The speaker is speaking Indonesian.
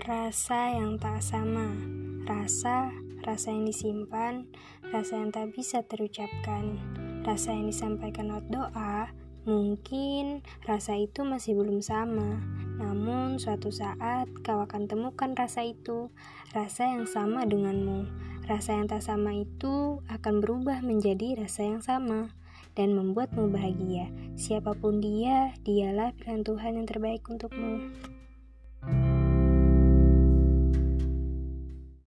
Rasa yang tak sama, rasa, rasa yang disimpan, rasa yang tak bisa terucapkan, rasa yang disampaikan lewat doa, mungkin rasa itu masih belum sama. Namun suatu saat kau akan temukan rasa itu, rasa yang sama denganmu. Rasa yang tak sama itu akan berubah menjadi rasa yang sama dan membuatmu bahagia. Siapa pun dia, dialah pilihan Tuhan yang terbaik untukmu.